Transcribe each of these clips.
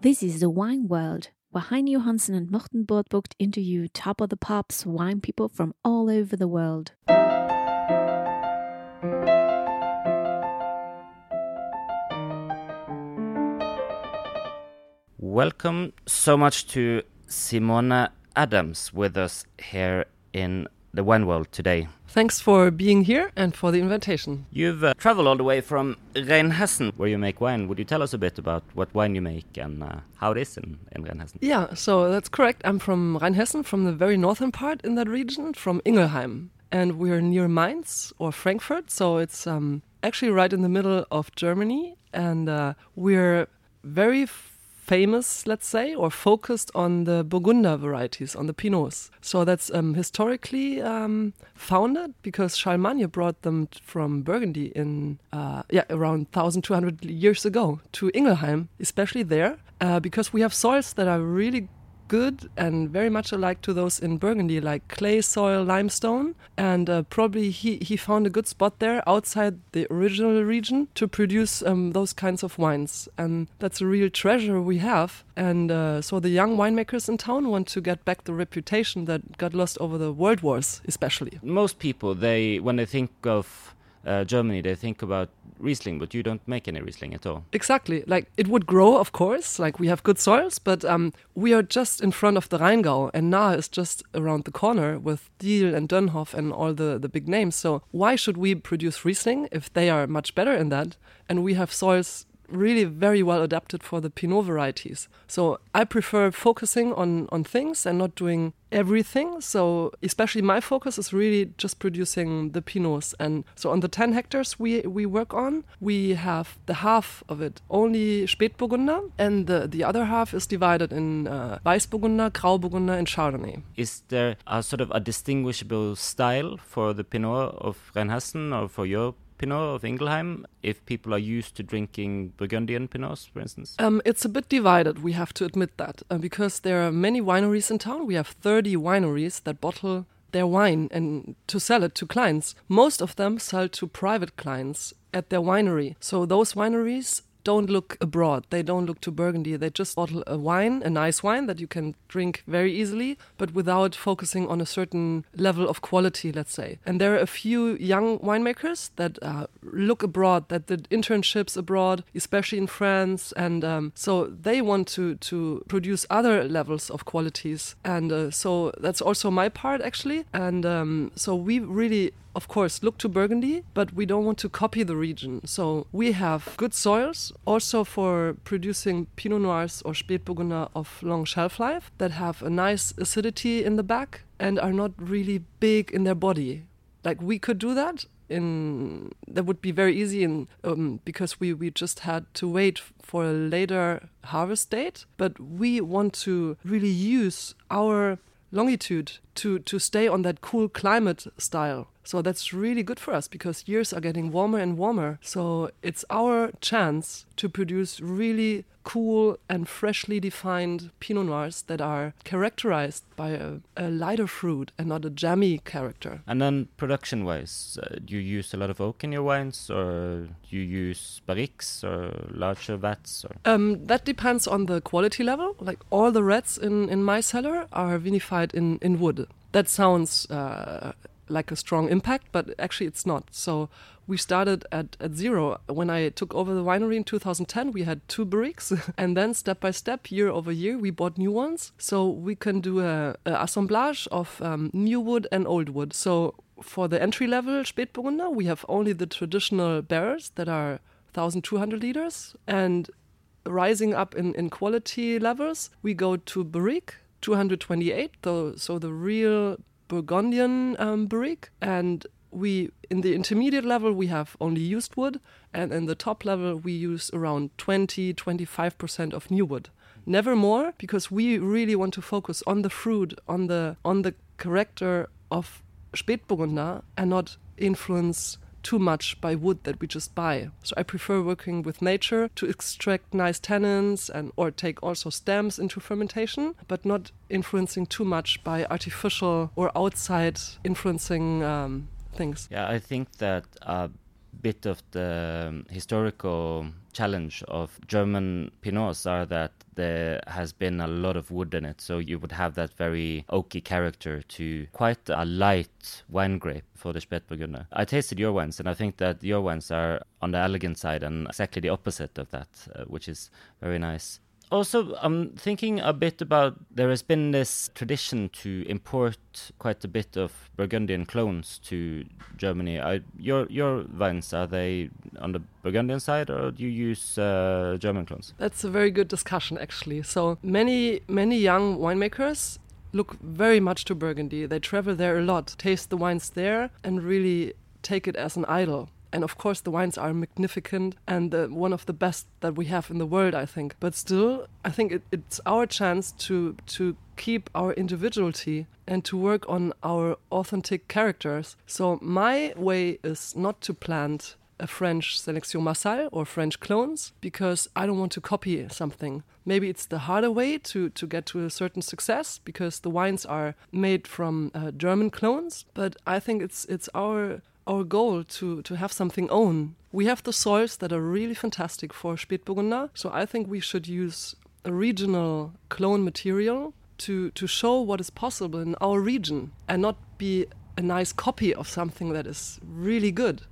This is The Wine World, where Heine Johansen and Morten Bortbucht interview top of the pops wine people from all over the world. Welcome so much to Simone Adams with us here in the wine world today. Thanks for being here and for the invitation. You've uh, traveled all the way from Rheinhessen, where you make wine. Would you tell us a bit about what wine you make and uh, how it is in, in Rheinhessen? Yeah, so that's correct. I'm from Rheinhessen, from the very northern part in that region, from Ingelheim. And we're near Mainz or Frankfurt, so it's um, actually right in the middle of Germany. And uh, we're very famous, let's say, or focused on the Burgunder varieties, on the Pinots. So that's um, historically um, founded because Charlemagne brought them from Burgundy in uh, yeah around 1,200 years ago to Ingelheim, especially there, uh, because we have soils that are really good and very much alike to those in Burgundy, like clay soil, limestone. And uh, probably he, he found a good spot there outside the original region to produce um, those kinds of wines. And that's a real treasure we have. And uh, so the young winemakers in town want to get back the reputation that got lost over the world wars, especially. Most people, they when they think of uh, Germany, they think about Riesling, but you don't make any Riesling at all. Exactly. Like it would grow, of course. Like we have good soils, but um, we are just in front of the Rheingau, and Nahe is just around the corner with Diel and Dönnhoff and all the, the big names. So why should we produce Riesling if they are much better in that? And we have soils really very well adapted for the Pinot varieties. So I prefer focusing on on things and not doing everything. So especially my focus is really just producing the Pinots. And so on the 10 hectares we we work on, we have the half of it only Spätburgunder, and the the other half is divided in uh, Weißburgunder, Grauburgunder, and Chardonnay. Is there a sort of a distinguishable style for the Pinot of Rheinhessen or for your Pinot of Ingelheim if people are used to drinking Burgundian Pinots, for instance? Um, it's a bit divided, we have to admit that, uh, because there are many wineries in town. We have 30 wineries that bottle their wine and to sell it to clients. Most of them sell to private clients at their winery. So those wineries don't look abroad. They don't look to Burgundy. They just bottle a wine, a nice wine that you can drink very easily, but without focusing on a certain level of quality, let's say. And there are a few young winemakers that uh, look abroad, that did internships abroad, especially in France, and um, so they want to to produce other levels of qualities. And uh, so that's also my part actually. And um, so we really of course, look to Burgundy, but we don't want to copy the region. So we have good soils also for producing Pinot Noirs or Spätburgunder of long shelf life that have a nice acidity in the back and are not really big in their body. Like we could do that in that would be very easy in um, because we we just had to wait for a later harvest date but we want to really use our longitude to to stay on that cool climate style so that's really good for us because years are getting warmer and warmer. So it's our chance to produce really cool and freshly defined Pinot Noirs that are characterized by a, a lighter fruit and not a jammy character. And then production wise, uh, do you use a lot of oak in your wines or do you use barriques or larger vats? Or? Um, that depends on the quality level. Like all the reds in, in my cellar are vinified in, in wood. That sounds uh, like a strong impact, but actually it's not. So we started at, at zero. When I took over the winery in 2010, we had two barriques, and then step by step, year over year, we bought new ones. So we can do a, a assemblage of um, new wood and old wood. So for the entry level Spätburgunder, we have only the traditional barrels that are 1,200 liters, and rising up in, in quality levels, we go to barrique 228, though, so the real Burgundian um, barrique, and we in the intermediate level we have only used wood, and in the top level we use around 20 25% of new wood. Never more, because we really want to focus on the fruit, on the on the character of Spätburgunder, and not influence too much by wood that we just buy. So I prefer working with nature to extract nice tannins and or take also stems into fermentation, but not influencing too much by artificial or outside influencing um, things. Yeah, I think that a bit of the historical challenge of German Pinots are that there has been a lot of wood in it, so you would have that very oaky character to quite a light wine grape for the Spätburgunder. I tasted your wines, and I think that your wines are on the elegant side and exactly the opposite of that, uh, which is very nice also, I'm thinking a bit about there has been this tradition to import quite a bit of Burgundian clones to Germany. I, your your vines are they on the Burgundian side or do you use uh, German clones? That's a very good discussion, actually. So many many young winemakers look very much to Burgundy. They travel there a lot, taste the wines there, and really take it as an idol and of course the wines are magnificent and uh, one of the best that we have in the world i think. But still i think it, it's our chance to to keep our individuality and to work on our authentic characters. So my way is not to plant a french selection massal or french clones because i don't want to copy something. Maybe it's the harder way to to get to a certain success because the wines are made from uh, german clones. But i think it's it's our our goal to to have something own. We have the soils that are really fantastic for Spätburgunder, so I think we should use a regional clone material to to show what is possible in our region and not be a nice copy of something that is really good.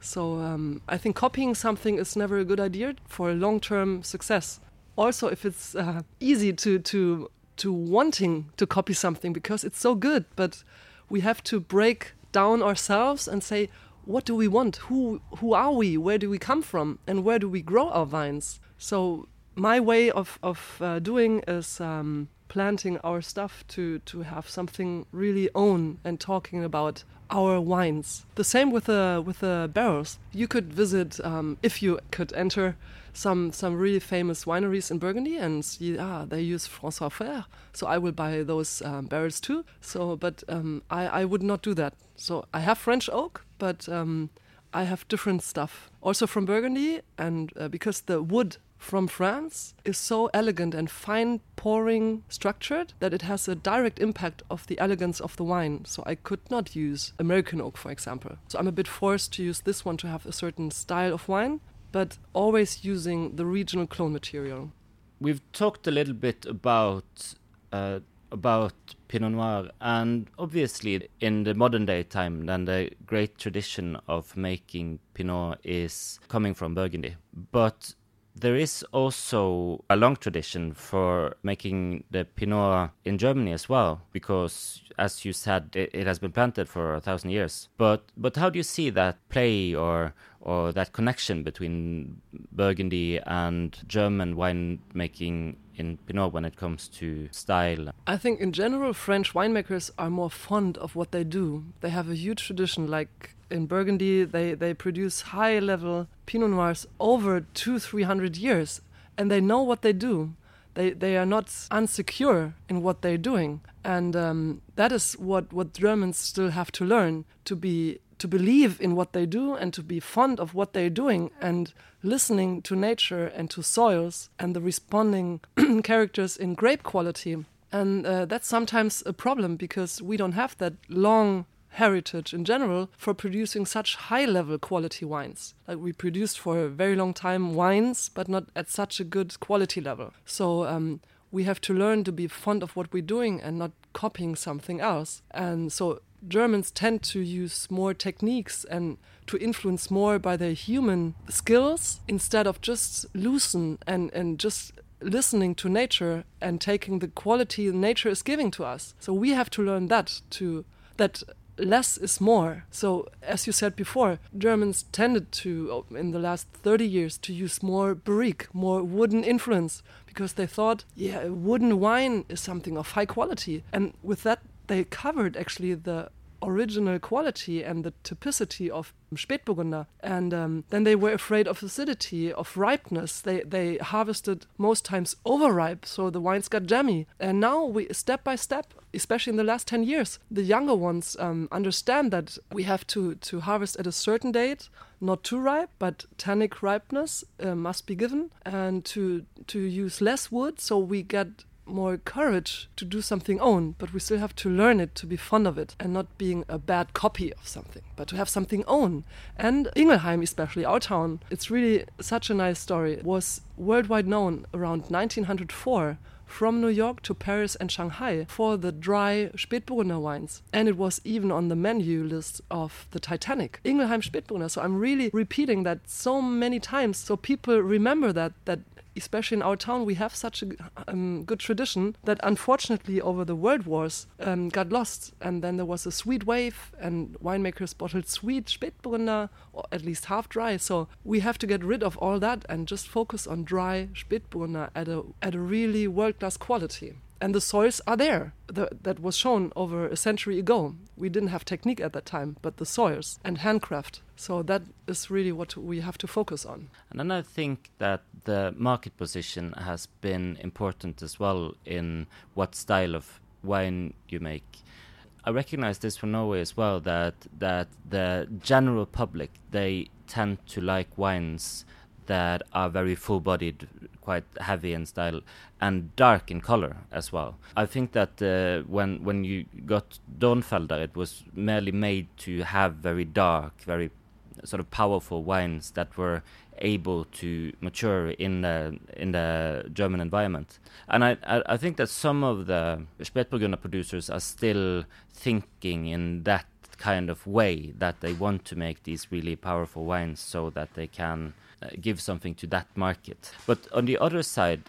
So um, I think copying something is never a good idea for a long-term success. Also, if it's uh, easy to to to wanting to copy something because it's so good, but we have to break down ourselves and say, what do we want? Who who are we? Where do we come from? And where do we grow our vines? So my way of of uh, doing is um, planting our stuff to to have something really own and talking about our wines. The same with the with the barrels. You could visit um, if you could enter some some really famous wineries in Burgundy and see ah they use François Frères, so I will buy those um, barrels too. So, but um, I I would not do that. So I have French oak, but um, I have different stuff also from Burgundy, and uh, because the wood from France is so elegant and fine pouring structured that it has a direct impact of the elegance of the wine. So I could not use American oak, for example. So I'm a bit forced to use this one to have a certain style of wine, but always using the regional clone material. We've talked a little bit about uh, about Pinot Noir, and obviously in the modern day time, then the great tradition of making Pinot is coming from Burgundy. But there is also a long tradition for making the Pinot in Germany as well, because, as you said, it, it, has been planted for a thousand years. But but how do you see that play or or that connection between Burgundy and German winemaking in Pinot when it comes to style? I think in general, French winemakers are more fond of what they do. They have a huge tradition, like in Burgundy, they, they produce high level Pinot Noirs over two, three hundred years, and they know what they do. They, they are not unsecure in what they're doing. And um, that is what, what Germans still have to learn to be to believe in what they do and to be fond of what they're doing and listening to nature and to soils and the responding characters in grape quality. And uh, that's sometimes a problem because we don't have that long heritage in general for producing such high level quality wines. Like we produced for a very long time wines, but not at such a good quality level. So um, we have to learn to be fond of what we're doing and not copying something else. And so Germans tend to use more techniques and to influence more by their human skills instead of just loosen and, and just listening to nature and taking the quality nature is giving to us. So we have to learn that to that less is more. So, as you said before, Germans tended to, oh, in the last 30 years, to use more barrique, more wooden influence, because they thought, yeah, wooden wine is something of high quality. And with that, they covered actually the original quality and the typicity of Spätburgunder. And um, then they were afraid of acidity, of ripeness. They, they harvested most times overripe, so the wines got jammy. And now we, step by step, especially in the last 10 years, the younger ones um, understand that we have to, to harvest at a certain date, not too ripe, but tannic ripeness uh, must be given, and to, to use less wood so we get more courage to do something own, but we still have to learn it to be fond of it and not being a bad copy of something, but to have something own. And Ingelheim, especially our town, it's really such a nice story, was worldwide known around 1904 from New York to Paris and Shanghai for the dry Spätburgunder wines. And it was even on the menu list of the Titanic. Ingelheim Spätburgunder. So I'm really repeating that so many times so people remember that that especially in our town, we have such a um, good tradition that unfortunately over the world wars um, got lost. And then there was a sweet wave, and winemakers bottled sweet Spätburgunder, or at least half dry. So we have to get rid of all that and just focus on dry Spätburgunder at a, at a really world class quality and the soils are there. The, that was shown over a century ago. We didn't have technique at that time, but the soils and handcraft. So that is really what we have to focus on. And then I think that the market position has been important as well in what style of wine you make. I recognize this from Norway as well that that the general public they tend to like wines that are very full-bodied, quite heavy in style, and dark in color as well. I think that uh, when when you got Dornfelder, it was merely made to have very dark, very sort of powerful wines that were able to mature in the in the German environment. And I, I, I think that some of the Spätburgunder producers are still thinking in that kind of way that they want to make these really powerful wines so that they can give something to that market. But on the other side,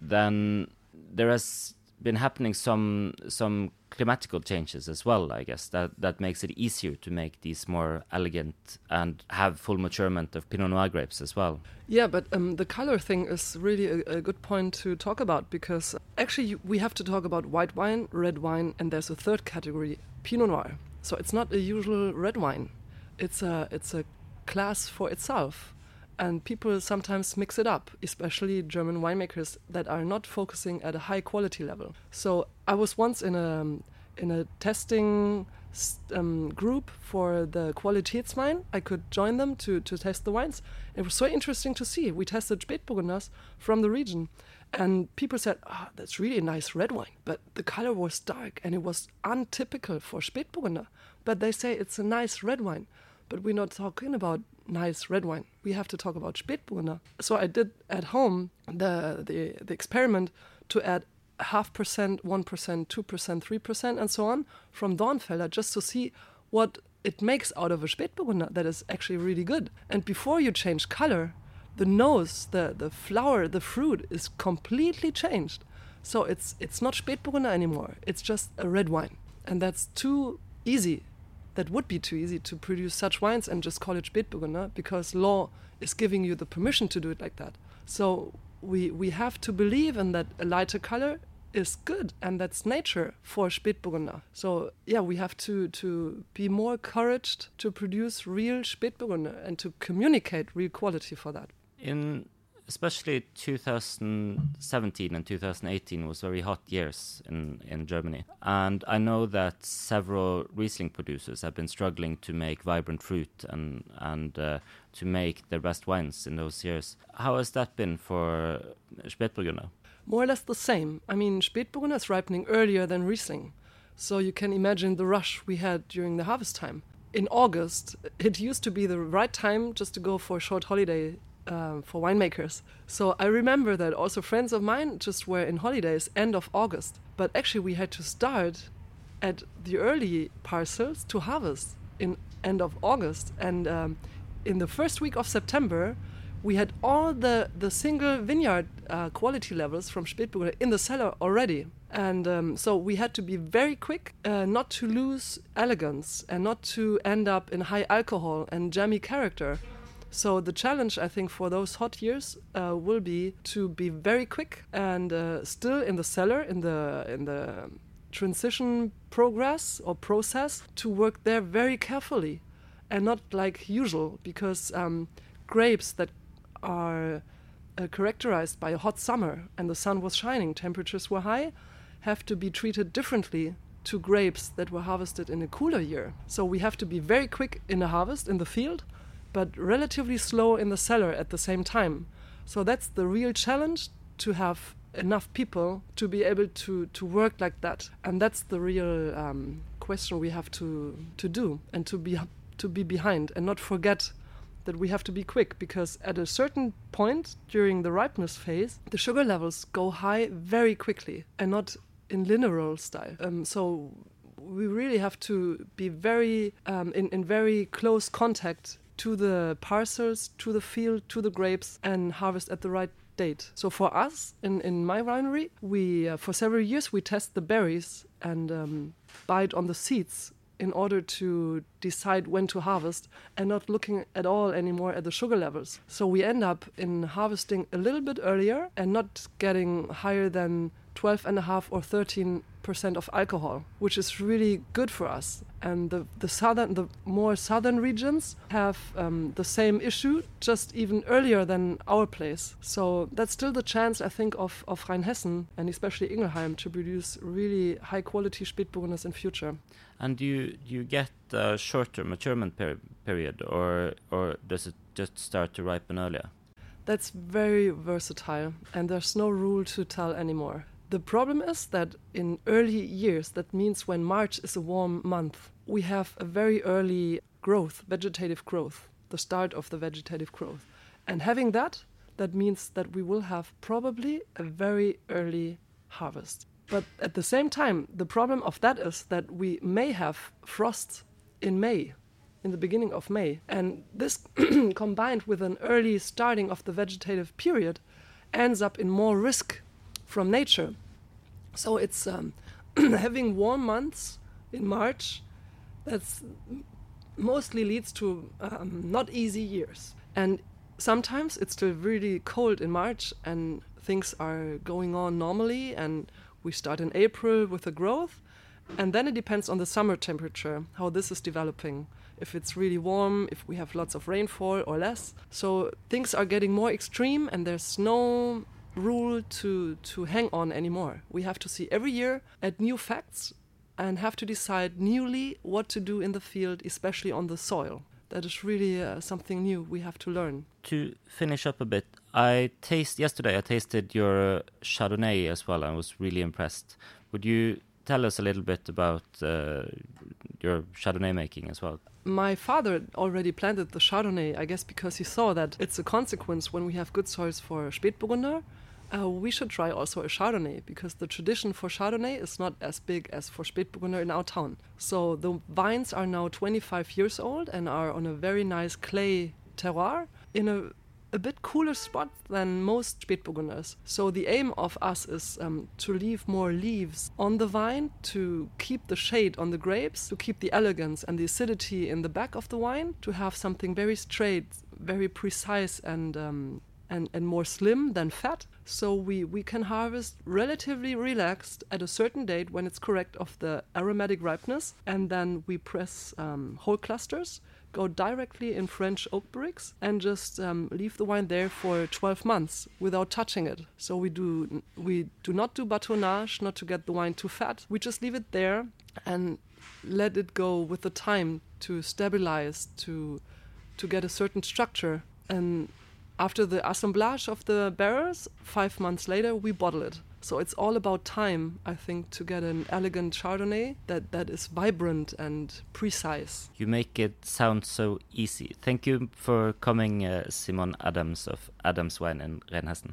then there has been happening some some climatical changes as well. I guess that that makes it easier to make these more elegant and have full maturement of Pinot Noir grapes as well. Yeah, but um, the color thing is really a, a, good point to talk about because actually we have to talk about white wine, red wine, and there's a third category, Pinot Noir. So it's not a usual red wine. It's a it's a class for itself and people sometimes mix it up, especially German winemakers that are not focusing at a high quality level. So I was once in a in a testing um, group for the Qualitätswein. I could join them to, to test the wines. It was so interesting to see. We tested Spätburgunders from the region, and people said, "Ah, oh, that's really a nice red wine," but the color was dark and it was untypical for Spätburgunder. But they say it's a nice red wine. But we're not talking about nice red wine. We have to talk about Spätburgunder. So I did at home the, the, the experiment to add half percent, 1%, 2%, 3%, and so on from Dornfelder just to see what it makes out of a Spätburgunder that is actually really good. And before you change color, the nose, the, the flower, the fruit is completely changed. So it's it's not Spätburgunder anymore. It's just a red wine. And that's too easy that would be too easy to produce such wines and just call it Spätburgunder because law is giving you the permission to do it like that. So we we have to believe in that a lighter color is good and that's nature for Spätburgunder. So yeah, we have to to be more encouraged to produce real Spätburgunder and to communicate real quality for that. In especially 2017 and 2018 was very hot years in, in Germany. And I know that several Riesling producers have been struggling to make vibrant fruit and, and uh, to make their best wines in those years. How has that been for Spätburgunder? More or less the same. I mean, Spätburgunder is ripening earlier than Riesling. So you can imagine the rush we had during the harvest time. In August, it used to be the right time just to go for a short holiday um, for winemakers. So I remember that also friends of mine just were in holidays end of August. But actually, we had to start at the early parcels to harvest in end of August. And um, in the first week of September, we had all the, the single vineyard uh, quality levels from Spätburgunder in the cellar already. And um, so we had to be very quick, uh, not to lose elegance and not to end up in high alcohol and jammy character. So the challenge, I think, for those hot years uh, will be to be very quick and uh, still in the cellar, in the in the transition progress or process, to work there very carefully, and not like usual, because um, grapes that are uh, characterized by a hot summer and the sun was shining, temperatures were high, have to be treated differently to grapes that were harvested in a cooler year. So we have to be very quick in the harvest in the field but relatively slow in the cellar at the same time. So that's the real challenge to have enough people to be able to, to work like that. And that's the real um, question we have to, to do and to be, to be behind and not forget that we have to be quick because at a certain point during the ripeness phase, the sugar levels go high very quickly and not in linear style. Um, so we really have to be very um, in, in very close contact to the parcels, to the field, to the grapes, and harvest at the right date. So for us in, in my winery, we uh, for several years we test the berries and um, bite on the seeds in order to decide when to harvest and not looking at all anymore at the sugar levels. So we end up in harvesting a little bit earlier and not getting higher than 12 and a half or 13 percent of alcohol, which is really good for us. And the, the southern, the more southern regions have um, the same issue, just even earlier than our place. So that's still the chance, I think, of, of Rheinhessen and especially Ingelheim to produce really high quality Spätburgunders in future. And do you, do you get a shorter maturement peri period, or, or does it just start to ripen earlier? That's very versatile, and there's no rule to tell anymore. The problem is that in early years, that means when March is a warm month, we have a very early growth, vegetative growth, the start of the vegetative growth. And having that, that means that we will have probably a very early harvest. But at the same time, the problem of that is that we may have frosts in May, in the beginning of May. And this combined with an early starting of the vegetative period ends up in more risk from nature. So it's um, having warm months in March that's mostly leads to um, not easy years. And sometimes it's still really cold in March and things are going on normally and we start in April with the growth and then it depends on the summer temperature how this is developing if it's really warm if we have lots of rainfall or less so things are getting more extreme and there's no rule to to hang on anymore. We have to see every year at new facts and have to decide newly what to do in the field, especially on the soil. That is really uh, something new we have to learn. To finish up a bit, I taste yesterday. I tasted your Chardonnay as well. I was really impressed. Would you tell us a little bit about uh, your Chardonnay making as well? My father already planted the Chardonnay, I guess, because he saw that it's a consequence when we have good soils for Spätburgunder uh, we should try also a Chardonnay because the tradition for Chardonnay is not as big as for Spätburgunder in our town. So the vines are now 25 years old and are on a very nice clay terroir in a a bit cooler spot than most Spätburgunders. So the aim of us is um, to leave more leaves on the vine to keep the shade on the grapes, to keep the elegance and the acidity in the back of the wine, to have something very straight, very precise and um, and, and more slim than fat. So we, we can harvest relatively relaxed at a certain date when it's correct of the aromatic ripeness. And then we press um, whole clusters, go directly in French oak barriques, and just um, leave the wine there for 12 months without touching it. So we do, we do not do batonnage, not to get the wine too fat. We just leave it there and let it go with the time to stabilize, to, to get a certain structure. And after the assemblage of the barrels, five months later, we bottle it. So it's all about time, I think, to get an elegant Chardonnay that, that is vibrant and precise. You make it sound so easy. Thank you for coming, uh, Simone Adams of Adams Wine in Rheinhessen.